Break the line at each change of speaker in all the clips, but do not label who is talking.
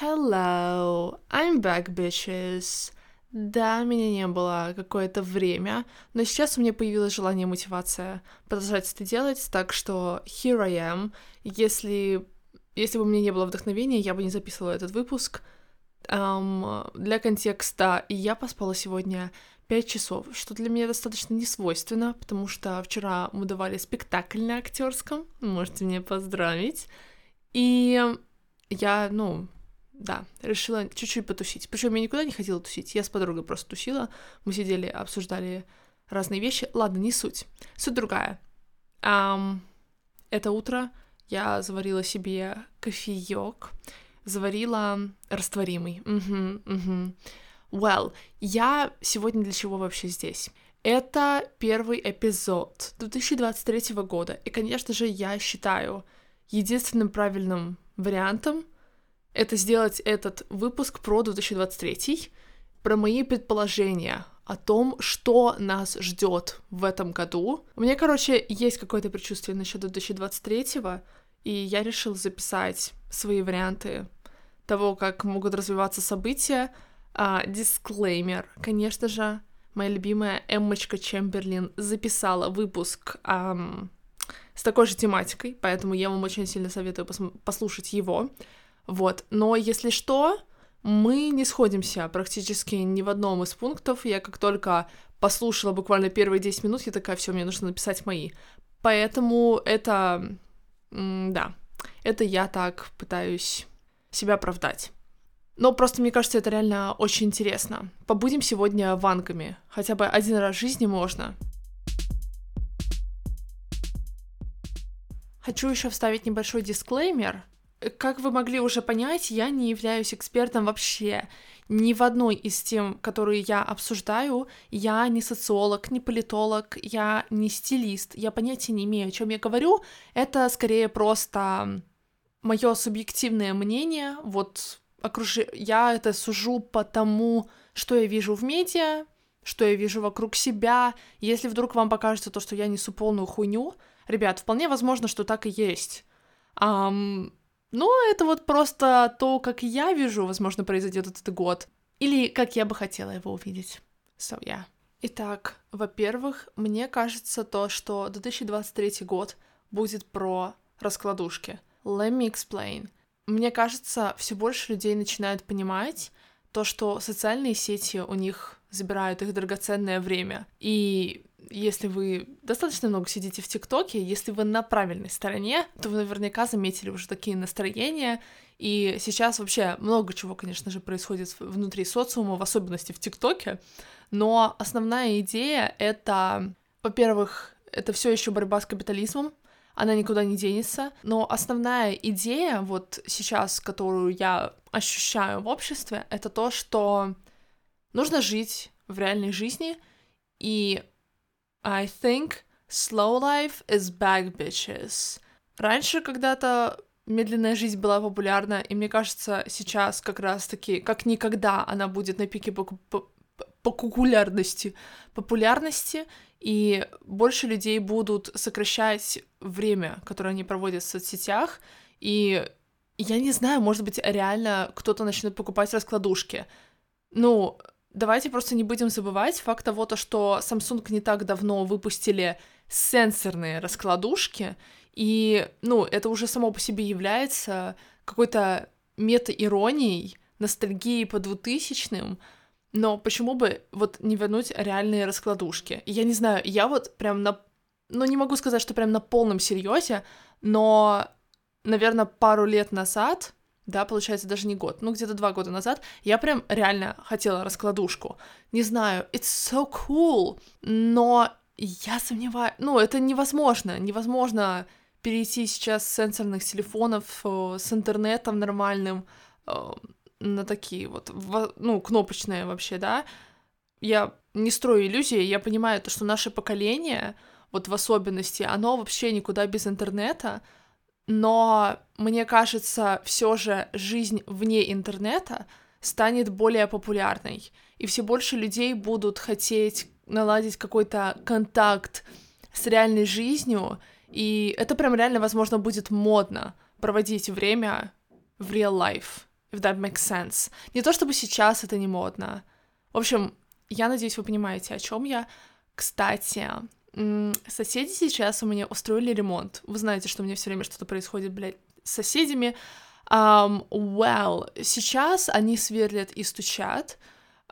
Hello, I'm back, bitches. Да, меня не было какое-то время, но сейчас у меня появилось желание и мотивация продолжать это делать, так что here I am. Если, если бы у меня не было вдохновения, я бы не записывала этот выпуск. Um, для контекста, я поспала сегодня 5 часов, что для меня достаточно несвойственно, потому что вчера мы давали спектакль на актерском, можете меня поздравить. И я, ну, да, решила чуть-чуть потусить. Причем я никуда не хотела тусить, я с подругой просто тусила. Мы сидели, обсуждали разные вещи. Ладно, не суть. Суть другая. Um, это утро я заварила себе кофеек, заварила растворимый. Угу, угу. Well, я сегодня для чего вообще здесь? Это первый эпизод 2023 года, и, конечно же, я считаю единственным правильным вариантом это сделать этот выпуск про 2023, про мои предположения о том, что нас ждет в этом году. У меня, короче, есть какое-то предчувствие насчет 2023, и я решила записать свои варианты того, как могут развиваться события. Дисклеймер, uh, конечно же, моя любимая Эммочка Чемберлин записала выпуск um, с такой же тематикой, поэтому я вам очень сильно советую пос- послушать его. Вот, но если что, мы не сходимся практически ни в одном из пунктов. Я как только послушала буквально первые 10 минут, я такая, все, мне нужно написать мои. Поэтому это, да, это я так пытаюсь себя оправдать. Но просто мне кажется, это реально очень интересно. Побудем сегодня ванками. Хотя бы один раз в жизни можно. Хочу еще вставить небольшой дисклеймер как вы могли уже понять, я не являюсь экспертом вообще ни в одной из тем, которые я обсуждаю. Я не социолог, не политолог, я не стилист, я понятия не имею, о чем я говорю. Это скорее просто мое субъективное мнение. Вот окружи... я это сужу по тому, что я вижу в медиа, что я вижу вокруг себя. Если вдруг вам покажется то, что я несу полную хуйню, ребят, вполне возможно, что так и есть. Um, но это вот просто то, как я вижу, возможно, произойдет этот год. Или как я бы хотела его увидеть. So, yeah. Итак, во-первых, мне кажется то, что 2023 год будет про раскладушки. Let me explain. Мне кажется, все больше людей начинают понимать то, что социальные сети у них забирают их драгоценное время. И если вы достаточно много сидите в ТикТоке, если вы на правильной стороне, то вы наверняка заметили уже такие настроения. И сейчас вообще много чего, конечно же, происходит внутри социума, в особенности в ТикТоке. Но основная идея — это, во-первых, это все еще борьба с капитализмом, она никуда не денется. Но основная идея вот сейчас, которую я ощущаю в обществе, это то, что нужно жить в реальной жизни, и I think slow life is back, bitches. Раньше когда-то медленная жизнь была популярна, и мне кажется, сейчас как раз-таки, как никогда, она будет на пике популярности, популярности, и больше людей будут сокращать время, которое они проводят в соцсетях, и я не знаю, может быть, реально кто-то начнет покупать раскладушки. Ну, давайте просто не будем забывать факт того, то, что Samsung не так давно выпустили сенсорные раскладушки, и, ну, это уже само по себе является какой-то мета-иронией, ностальгией по двухтысячным, но почему бы вот не вернуть реальные раскладушки? Я не знаю, я вот прям на... Ну, не могу сказать, что прям на полном серьезе, но, наверное, пару лет назад да, получается, даже не год, ну, где-то два года назад, я прям реально хотела раскладушку. Не знаю, it's so cool, но я сомневаюсь, ну, это невозможно, невозможно перейти сейчас с сенсорных телефонов, э, с интернетом нормальным э, на такие вот, ну, кнопочные вообще, да. Я не строю иллюзии, я понимаю то, что наше поколение, вот в особенности, оно вообще никуда без интернета, но мне кажется, все же жизнь вне интернета станет более популярной, и все больше людей будут хотеть наладить какой-то контакт с реальной жизнью, и это прям реально, возможно, будет модно проводить время в real life. if that makes sense. Не то чтобы сейчас это не модно. В общем, я надеюсь, вы понимаете, о чем я. Кстати, соседи сейчас у меня устроили ремонт. Вы знаете, что у меня все время что-то происходит, блядь, с соседями. Um, well, сейчас они сверлят и стучат.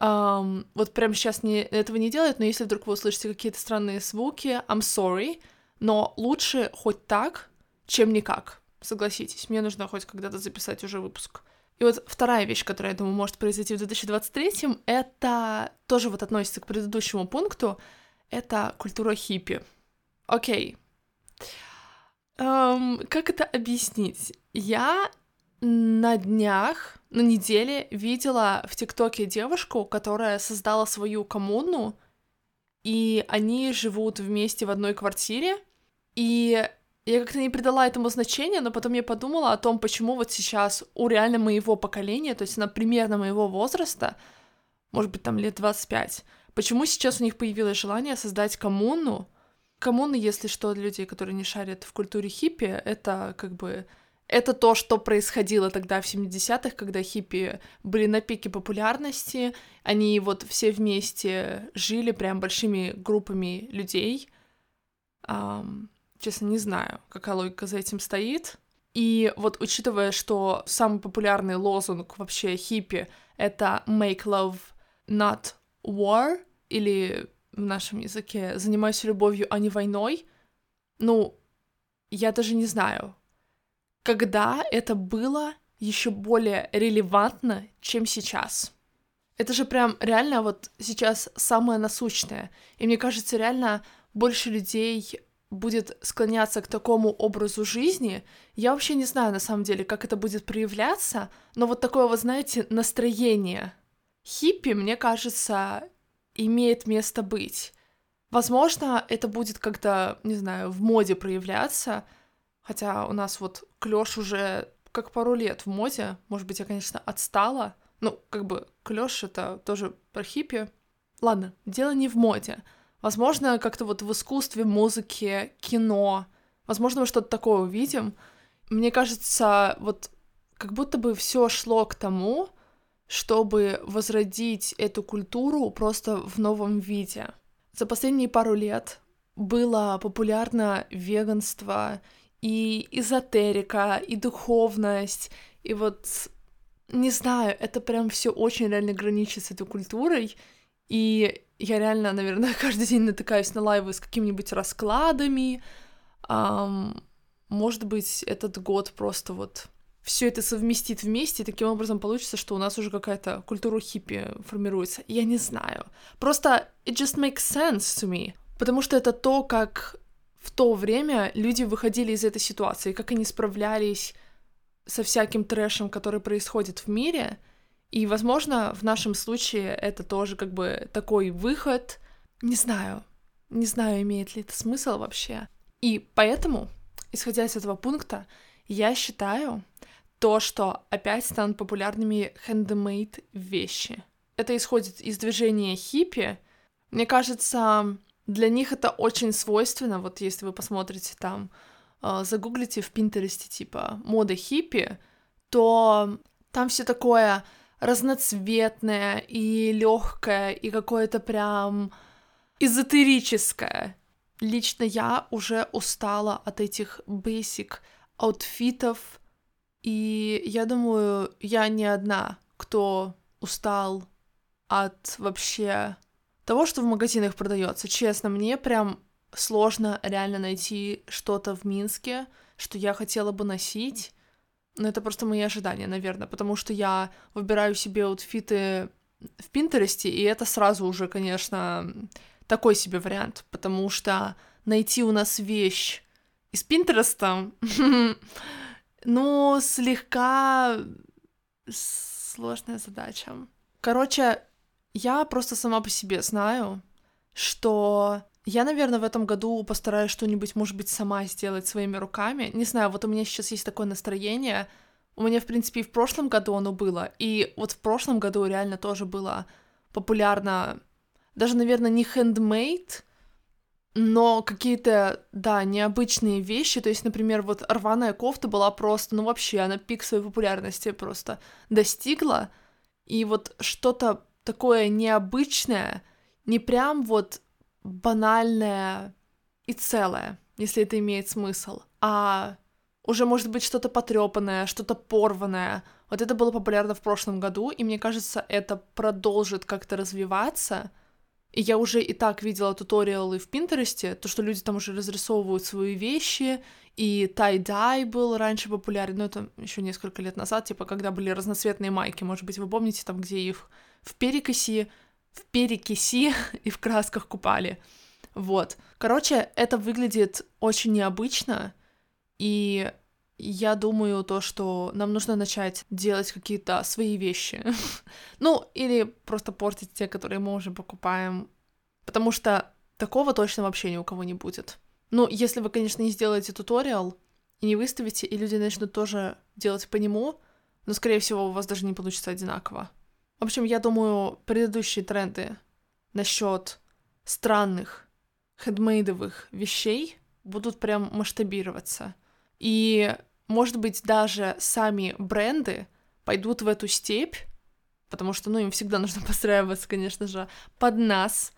Um, вот прямо сейчас не, этого не делают, но если вдруг вы услышите какие-то странные звуки, I'm sorry, но лучше хоть так, чем никак. Согласитесь, мне нужно хоть когда-то записать уже выпуск. И вот вторая вещь, которая, я думаю, может произойти в 2023, это тоже вот относится к предыдущему пункту, это культура хиппи. Окей. Um, как это объяснить? Я на днях, на неделе видела в ТикТоке девушку, которая создала свою коммуну, и они живут вместе в одной квартире, и я как-то не придала этому значения, но потом я подумала о том, почему вот сейчас у реально моего поколения, то есть, она примерно моего возраста, может быть, там лет 25, почему сейчас у них появилось желание создать коммуну. Коммуны, если что, для людей, которые не шарят в культуре хиппи, это как бы это то, что происходило тогда в 70-х, когда хиппи были на пике популярности. Они вот все вместе жили прям большими группами людей. Um, Честно, не знаю, какая логика за этим стоит. И вот учитывая, что самый популярный лозунг вообще хиппи — это «make love, not war», или в нашем языке «занимайся любовью, а не войной», ну, я даже не знаю, когда это было еще более релевантно, чем сейчас. Это же прям реально вот сейчас самое насущное. И мне кажется, реально больше людей будет склоняться к такому образу жизни, я вообще не знаю на самом деле, как это будет проявляться, но вот такое вот, знаете, настроение хиппи, мне кажется, имеет место быть. Возможно, это будет как-то, не знаю, в моде проявляться, хотя у нас вот клёш уже как пару лет в моде, может быть, я, конечно, отстала, ну, как бы клёш это тоже про хиппи. Ладно, дело не в моде, Возможно, как-то вот в искусстве, музыке, кино, возможно, мы что-то такое увидим. Мне кажется, вот как будто бы все шло к тому, чтобы возродить эту культуру просто в новом виде. За последние пару лет было популярно веганство и эзотерика, и духовность, и вот, не знаю, это прям все очень реально граничит с этой культурой, и я реально, наверное, каждый день натыкаюсь на лайвы с какими-нибудь раскладами. Um, может быть, этот год просто вот все это совместит вместе, и таким образом получится, что у нас уже какая-то культура хиппи формируется. Я не знаю. Просто it just makes sense to me. Потому что это то, как в то время люди выходили из этой ситуации, как они справлялись со всяким трэшем, который происходит в мире, и, возможно, в нашем случае это тоже как бы такой выход. Не знаю, не знаю, имеет ли это смысл вообще. И поэтому, исходя из этого пункта, я считаю то, что опять станут популярными handmade вещи. Это исходит из движения хиппи. Мне кажется, для них это очень свойственно. Вот если вы посмотрите там, э, загуглите в Пинтересте типа мода хиппи, то там все такое разноцветное и легкое, и какое-то прям эзотерическое. Лично я уже устала от этих basic аутфитов, и я думаю, я не одна, кто устал от вообще того, что в магазинах продается. Честно, мне прям сложно реально найти что-то в Минске, что я хотела бы носить. Но это просто мои ожидания, наверное, потому что я выбираю себе аутфиты в Пинтересте, и это сразу уже, конечно, такой себе вариант, потому что найти у нас вещь из Пинтереста, ну, слегка сложная задача. Короче, я просто сама по себе знаю, что я, наверное, в этом году постараюсь что-нибудь, может быть, сама сделать своими руками. Не знаю, вот у меня сейчас есть такое настроение. У меня, в принципе, и в прошлом году оно было. И вот в прошлом году реально тоже было популярно, даже, наверное, не handmade, но какие-то, да, необычные вещи, то есть, например, вот рваная кофта была просто, ну вообще, она пик своей популярности просто достигла, и вот что-то такое необычное, не прям вот банальное и целое, если это имеет смысл, а уже может быть что-то потрепанное, что-то порванное. Вот это было популярно в прошлом году, и мне кажется, это продолжит как-то развиваться. И я уже и так видела туториалы в Пинтересте, то, что люди там уже разрисовывают свои вещи, и тай-дай был раньше популярен, но это еще несколько лет назад, типа, когда были разноцветные майки, может быть, вы помните, там, где их в перекиси, в перекиси и в красках купали. Вот. Короче, это выглядит очень необычно, и я думаю то, что нам нужно начать делать какие-то свои вещи. ну, или просто портить те, которые мы уже покупаем. Потому что такого точно вообще ни у кого не будет. Ну, если вы, конечно, не сделаете туториал и не выставите, и люди начнут тоже делать по нему, но, скорее всего, у вас даже не получится одинаково. В общем, я думаю, предыдущие тренды насчет странных хендмейдовых вещей будут прям масштабироваться. И, может быть, даже сами бренды пойдут в эту степь, потому что, ну, им всегда нужно постраиваться, конечно же, под нас.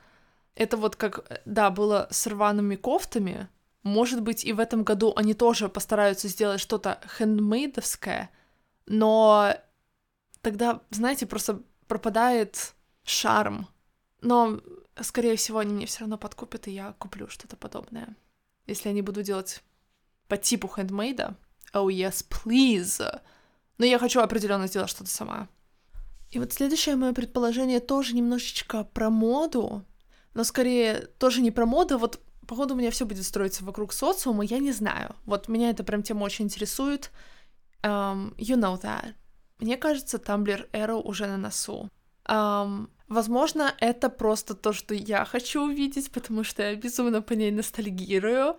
Это вот как, да, было с рваными кофтами. Может быть, и в этом году они тоже постараются сделать что-то хендмейдовское, но тогда, знаете, просто пропадает шарм. Но, скорее всего, они мне все равно подкупят, и я куплю что-то подобное. Если они будут делать по типу хендмейда. Oh yes, please. Но я хочу определенно сделать что-то сама. И вот следующее мое предположение тоже немножечко про моду, но скорее тоже не про моду, вот походу у меня все будет строиться вокруг социума, я не знаю. Вот меня это прям тема очень интересует. Um, you know that. Мне кажется, Tumblr Arrow уже на носу. Um, возможно, это просто то, что я хочу увидеть, потому что я безумно по ней ностальгирую,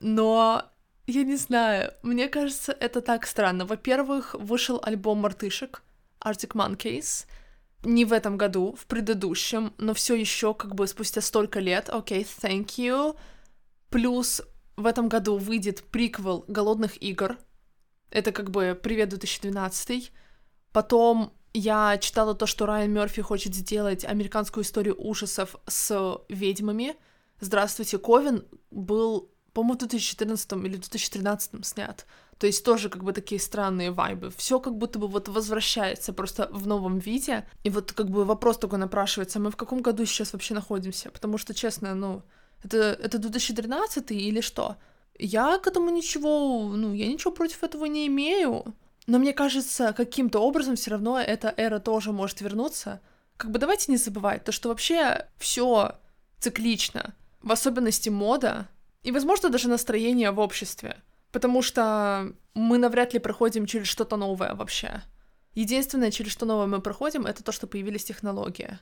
но я не знаю, мне кажется, это так странно. Во-первых, вышел альбом мартышек Arctic Monkeys, не в этом году, в предыдущем, но все еще как бы спустя столько лет. Окей, okay, thank you. Плюс в этом году выйдет приквел «Голодных игр». Это как бы «Привет, 2012». Потом я читала то, что Райан Мерфи хочет сделать американскую историю ужасов с ведьмами. Здравствуйте, Ковен был по-моему, в 2014 или 2013 снят. То есть тоже как бы такие странные вайбы. Все как будто бы вот возвращается просто в новом виде. И вот как бы вопрос такой напрашивается, мы в каком году сейчас вообще находимся? Потому что, честно, ну, это, это 2013 или что? Я к этому ничего, ну, я ничего против этого не имею. Но мне кажется, каким-то образом все равно эта эра тоже может вернуться. Как бы давайте не забывать то, что вообще все циклично. В особенности мода, и, возможно, даже настроение в обществе. Потому что мы навряд ли проходим через что-то новое вообще. Единственное, через что новое мы проходим, это то, что появились технологии.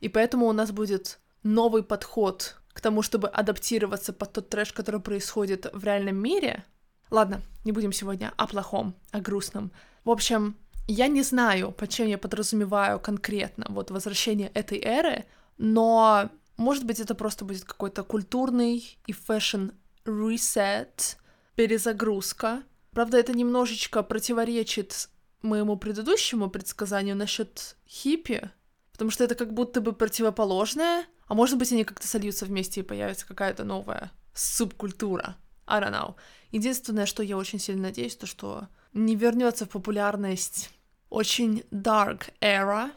И поэтому у нас будет новый подход к тому, чтобы адаптироваться под тот трэш, который происходит в реальном мире. Ладно, не будем сегодня о плохом, о грустном. В общем, я не знаю, под чем я подразумеваю конкретно вот возвращение этой эры, но может быть, это просто будет какой-то культурный и fashion reset, перезагрузка. Правда, это немножечко противоречит моему предыдущему предсказанию насчет хиппи, потому что это как будто бы противоположное, а может быть, они как-то сольются вместе и появится какая-то новая субкультура. I don't know. Единственное, что я очень сильно надеюсь, то что не вернется в популярность очень dark era.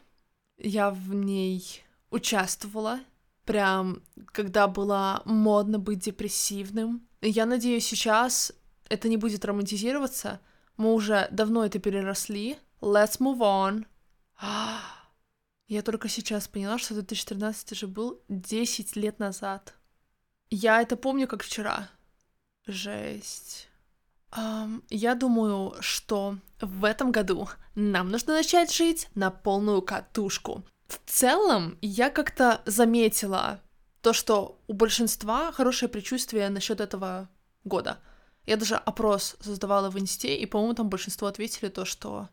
Я в ней участвовала, прям, когда было модно быть депрессивным. Я надеюсь, сейчас это не будет романтизироваться. Мы уже давно это переросли. Let's move on. Я только сейчас поняла, что 2013 же был 10 лет назад. Я это помню как вчера. Жесть. Um, я думаю, что в этом году нам нужно начать жить на полную катушку. В целом, я как-то заметила то, что у большинства хорошее предчувствие насчет этого года. Я даже опрос создавала в инсте, и, по-моему, там большинство ответили то, что,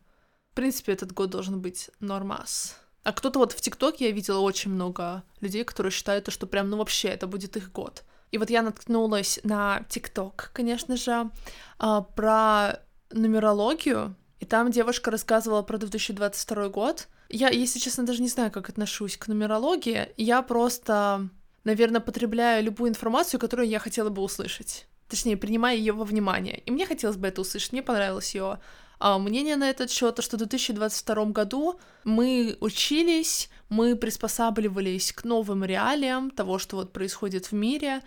в принципе, этот год должен быть нормас. А кто-то вот в ТикТоке я видела очень много людей, которые считают, что прям, ну вообще, это будет их год. И вот я наткнулась на ТикТок, конечно же, а, про нумерологию, и там девушка рассказывала про 2022 год. Я, если честно, даже не знаю, как отношусь к нумерологии. Я просто, наверное, потребляю любую информацию, которую я хотела бы услышать. Точнее, принимая ее во внимание. И мне хотелось бы это услышать, мне понравилось ее а, мнение на этот счет, то, что в 2022 году мы учились, мы приспосабливались к новым реалиям того, что вот происходит в мире,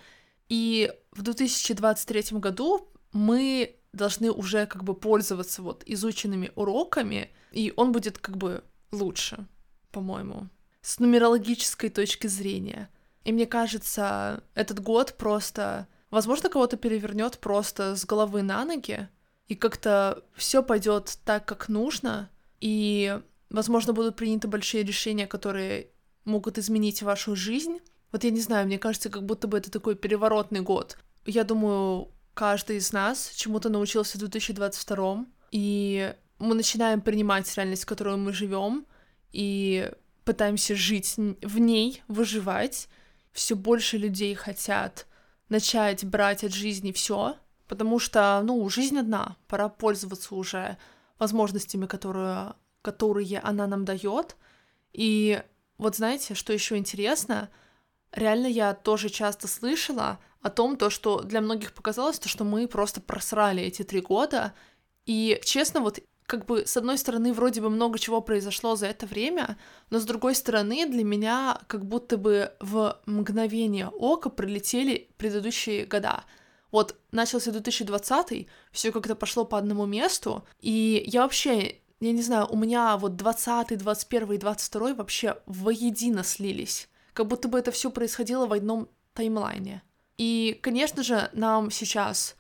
и в 2023 году мы должны уже как бы пользоваться вот изученными уроками, и он будет как бы лучше, по-моему, с нумерологической точки зрения. И мне кажется, этот год просто, возможно, кого-то перевернет просто с головы на ноги, и как-то все пойдет так, как нужно, и, возможно, будут приняты большие решения, которые могут изменить вашу жизнь. Вот я не знаю, мне кажется, как будто бы это такой переворотный год. Я думаю, каждый из нас чему-то научился в 2022, и мы начинаем принимать реальность, в которой мы живем, и пытаемся жить в ней, выживать. Все больше людей хотят начать брать от жизни все, потому что, ну, жизнь одна, пора пользоваться уже возможностями, которые, которые она нам дает. И вот знаете, что еще интересно, реально я тоже часто слышала о том, то, что для многих показалось, то, что мы просто просрали эти три года. И, честно, вот как бы с одной стороны вроде бы много чего произошло за это время, но с другой стороны для меня как будто бы в мгновение ока прилетели предыдущие года. Вот начался 2020, все как-то пошло по одному месту, и я вообще, я не знаю, у меня вот 20, 21 и 22 вообще воедино слились, как будто бы это все происходило в одном таймлайне. И, конечно же, нам сейчас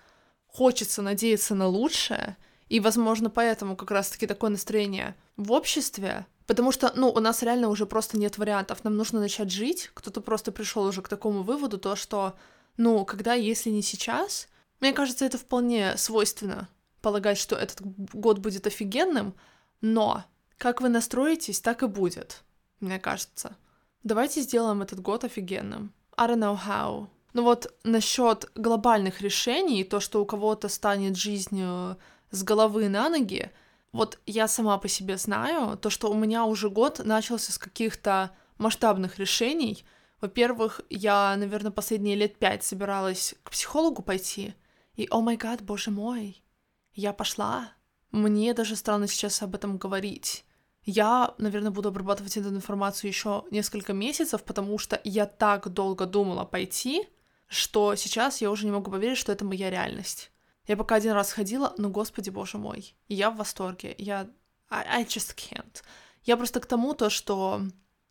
хочется надеяться на лучшее, и, возможно, поэтому как раз-таки такое настроение в обществе, потому что, ну, у нас реально уже просто нет вариантов, нам нужно начать жить, кто-то просто пришел уже к такому выводу, то, что, ну, когда, если не сейчас, мне кажется, это вполне свойственно полагать, что этот год будет офигенным, но как вы настроитесь, так и будет, мне кажется. Давайте сделаем этот год офигенным. I don't know how, ну вот насчет глобальных решений, то, что у кого-то станет жизнь с головы на ноги, вот я сама по себе знаю, то, что у меня уже год начался с каких-то масштабных решений. Во-первых, я, наверное, последние лет пять собиралась к психологу пойти, и, о май гад, боже мой, я пошла. Мне даже странно сейчас об этом говорить. Я, наверное, буду обрабатывать эту информацию еще несколько месяцев, потому что я так долго думала пойти, что сейчас я уже не могу поверить, что это моя реальность. Я пока один раз ходила, ну, господи, боже мой, я в восторге, я... I, I just can't. Я просто к тому, то, что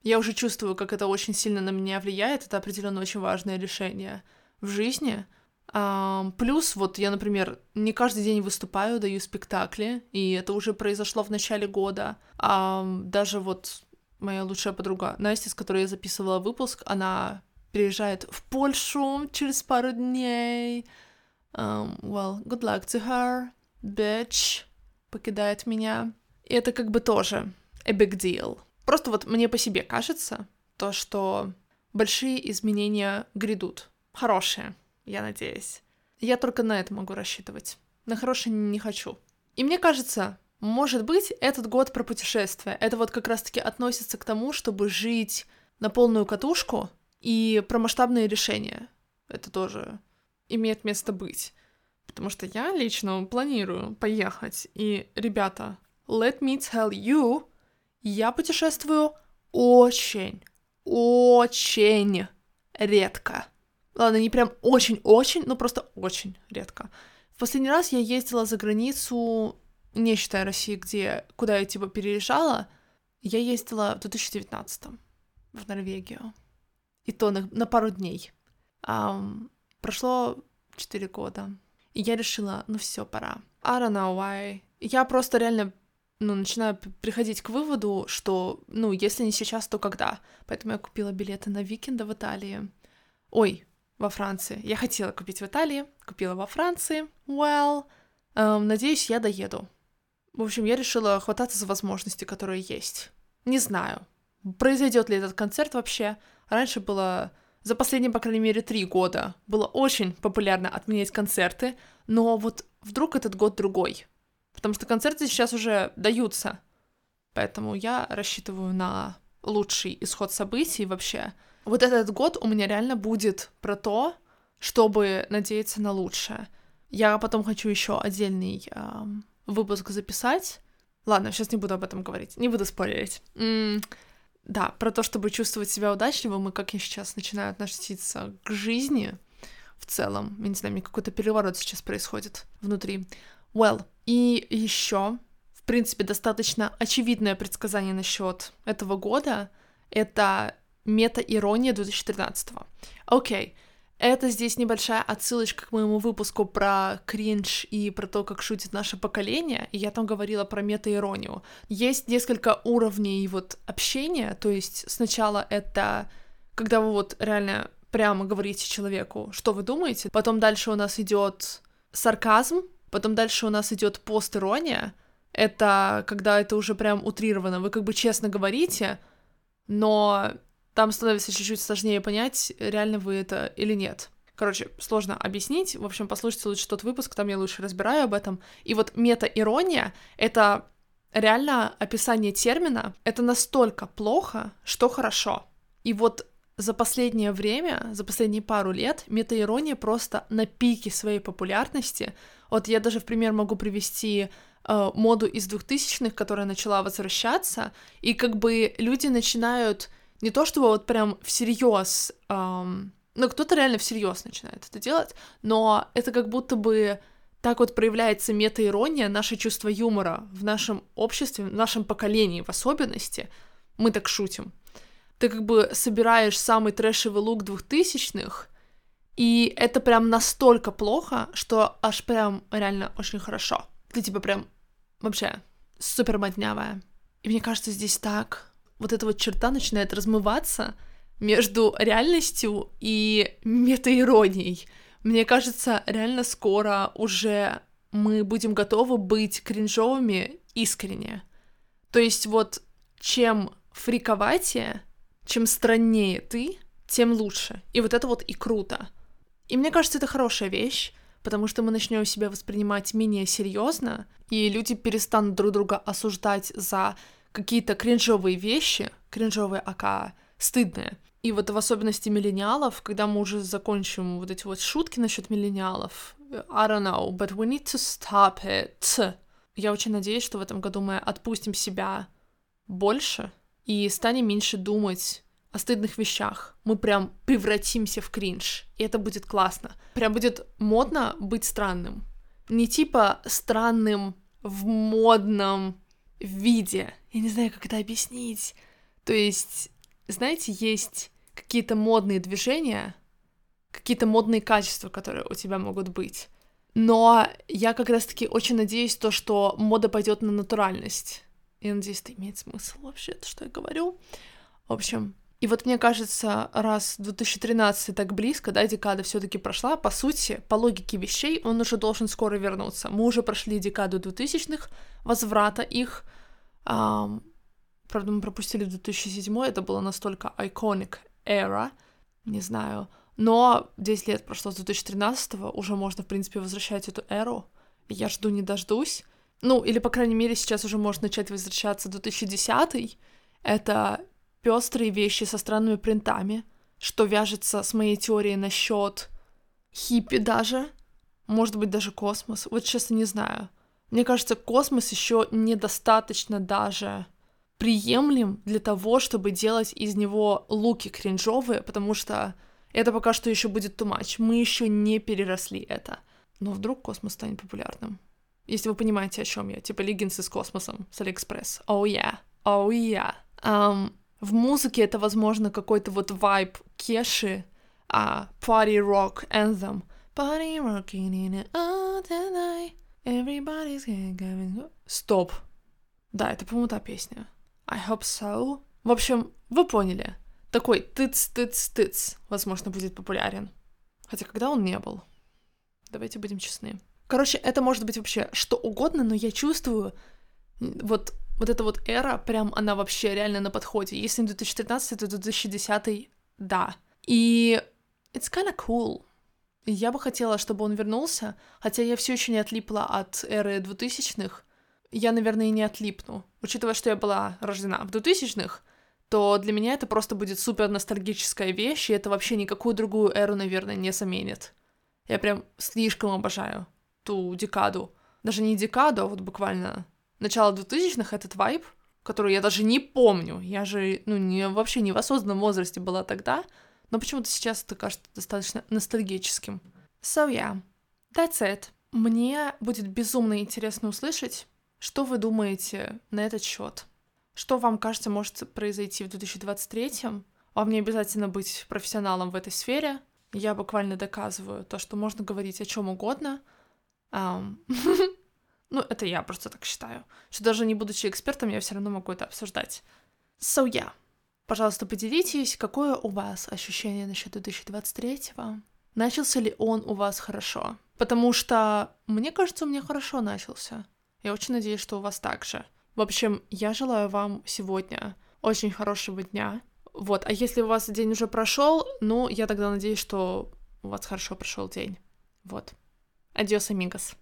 я уже чувствую, как это очень сильно на меня влияет, это определенно очень важное решение в жизни. Плюс, вот я, например, не каждый день выступаю, даю спектакли, и это уже произошло в начале года. Даже вот моя лучшая подруга Настя, с которой я записывала выпуск, она переезжает в Польшу через пару дней. Um, well, good luck to her, bitch, покидает меня. И это как бы тоже a big deal. Просто вот мне по себе кажется, то, что большие изменения грядут. Хорошие, я надеюсь. Я только на это могу рассчитывать. На хорошее не хочу. И мне кажется, может быть, этот год про путешествия. Это вот как раз-таки относится к тому, чтобы жить на полную катушку, и про масштабные решения. Это тоже имеет место быть. Потому что я лично планирую поехать. И, ребята, let me tell you, я путешествую очень, очень редко. Ладно, не прям очень-очень, но просто очень редко. В последний раз я ездила за границу, не считая России, где, куда я типа переезжала, я ездила в 2019 в Норвегию и то на, на пару дней. Um, прошло 4 года, и я решила, ну все, пора. I don't know why. Я просто реально ну, начинаю приходить к выводу, что, ну, если не сейчас, то когда. Поэтому я купила билеты на викенда в Италии. Ой, во Франции. Я хотела купить в Италии, купила во Франции. Well, эм, надеюсь, я доеду. В общем, я решила хвататься за возможности, которые есть. Не знаю, произойдет ли этот концерт вообще. Раньше было за последние, по крайней мере, три года было очень популярно отменять концерты, но вот вдруг этот год другой. Потому что концерты сейчас уже даются. Поэтому я рассчитываю на лучший исход событий вообще. Вот этот год у меня реально будет про то, чтобы надеяться на лучшее. Я потом хочу еще отдельный эм, выпуск записать. Ладно, сейчас не буду об этом говорить, не буду спорить. М-м- да, про то, чтобы чувствовать себя удачливым и как я сейчас начинаю относиться к жизни в целом. Я не знаю, мне какой-то переворот сейчас происходит внутри. Well, и еще, в принципе, достаточно очевидное предсказание насчет этого года — это мета-ирония 2013. Окей, okay. Это здесь небольшая отсылочка к моему выпуску про кринж и про то, как шутит наше поколение, и я там говорила про мета-иронию. Есть несколько уровней вот общения, то есть сначала это когда вы вот реально прямо говорите человеку, что вы думаете, потом дальше у нас идет сарказм, потом дальше у нас идет пост-ирония, это когда это уже прям утрировано, вы как бы честно говорите, но там становится чуть-чуть сложнее понять, реально вы это или нет. Короче, сложно объяснить. В общем, послушайте лучше тот выпуск, там я лучше разбираю об этом. И вот мета-ирония — это реально описание термина. Это настолько плохо, что хорошо. И вот за последнее время, за последние пару лет, мета-ирония просто на пике своей популярности. Вот я даже в пример могу привести э, моду из двухтысячных, которая начала возвращаться, и как бы люди начинают не то чтобы вот прям всерьез, эм, ну кто-то реально всерьез начинает это делать, но это как будто бы так вот проявляется мета-ирония, наше чувство юмора в нашем обществе, в нашем поколении в особенности. Мы так шутим. Ты как бы собираешь самый трэшевый лук двухтысячных, и это прям настолько плохо, что аж прям реально очень хорошо. Ты типа прям вообще супер моднявая. И мне кажется, здесь так вот эта вот черта начинает размываться между реальностью и метаиронией. Мне кажется, реально скоро уже мы будем готовы быть кринжовыми искренне. То есть вот чем фриковатее, чем страннее ты, тем лучше. И вот это вот и круто. И мне кажется, это хорошая вещь, потому что мы начнем себя воспринимать менее серьезно, и люди перестанут друг друга осуждать за какие-то кринжовые вещи, кринжовые ака, стыдные. И вот в особенности миллениалов, когда мы уже закончим вот эти вот шутки насчет миллениалов, I don't know, but we need to stop it. Я очень надеюсь, что в этом году мы отпустим себя больше и станем меньше думать о стыдных вещах. Мы прям превратимся в кринж, и это будет классно. Прям будет модно быть странным. Не типа странным в модном виде. Я не знаю, как это объяснить. То есть, знаете, есть какие-то модные движения, какие-то модные качества, которые у тебя могут быть. Но я как раз-таки очень надеюсь то, что мода пойдет на натуральность. Я надеюсь, это имеет смысл вообще, то, что я говорю. В общем, и вот мне кажется, раз 2013 так близко, да, декада все таки прошла, по сути, по логике вещей, он уже должен скоро вернуться. Мы уже прошли декаду 2000-х, возврата их. Um, правда, мы пропустили 2007 это было настолько iconic era, не знаю. Но 10 лет прошло с 2013 уже можно, в принципе, возвращать эту эру. Я жду не дождусь. Ну, или, по крайней мере, сейчас уже можно начать возвращаться 2010 Это пестрые вещи со странными принтами, что вяжется с моей теорией насчет хиппи даже, может быть, даже космос. Вот честно не знаю. Мне кажется, космос еще недостаточно даже приемлем для того, чтобы делать из него луки кринжовые, потому что это пока что еще будет much. Мы еще не переросли это. Но вдруг космос станет популярным. Если вы понимаете, о чем я. Типа леггинсы с космосом с AliExpress. Oh yeah. Oh yeah. В музыке это, возможно, какой-то вот вайб Kesh и, а party rock anthem. Party rocking in the. Everybody's going. Стоп. Да, это, по-моему, та песня. I hope so. В общем, вы поняли. Такой тыц-тыц-тыц, возможно, будет популярен. Хотя когда он не был? Давайте будем честны. Короче, это может быть вообще что угодно, но я чувствую вот вот эта вот эра, прям она вообще реально на подходе. Если не 2013, то 2010, да. И it's kinda cool. Я бы хотела, чтобы он вернулся, хотя я все еще не отлипла от эры 2000-х. Я, наверное, и не отлипну. Учитывая, что я была рождена в 2000-х, то для меня это просто будет супер ностальгическая вещь, и это вообще никакую другую эру, наверное, не заменит. Я прям слишком обожаю ту декаду. Даже не декаду, а вот буквально начало 2000-х, этот вайб, который я даже не помню. Я же, ну, не, вообще не в осознанном возрасте была тогда, но почему-то сейчас это кажется достаточно ностальгическим. So yeah, that's it. Мне будет безумно интересно услышать, что вы думаете на этот счет. Что вам кажется может произойти в 2023? Вам не обязательно быть профессионалом в этой сфере. Я буквально доказываю то, что можно говорить о чем угодно. Um, ну, это я просто так считаю. Что даже не будучи экспертом, я все равно могу это обсуждать. So yeah. Пожалуйста, поделитесь, какое у вас ощущение насчет 2023-го? Начался ли он у вас хорошо? Потому что, мне кажется, у меня хорошо начался. Я очень надеюсь, что у вас так же. В общем, я желаю вам сегодня очень хорошего дня. Вот, а если у вас день уже прошел, ну, я тогда надеюсь, что у вас хорошо прошел день. Вот. Адиос, амигос.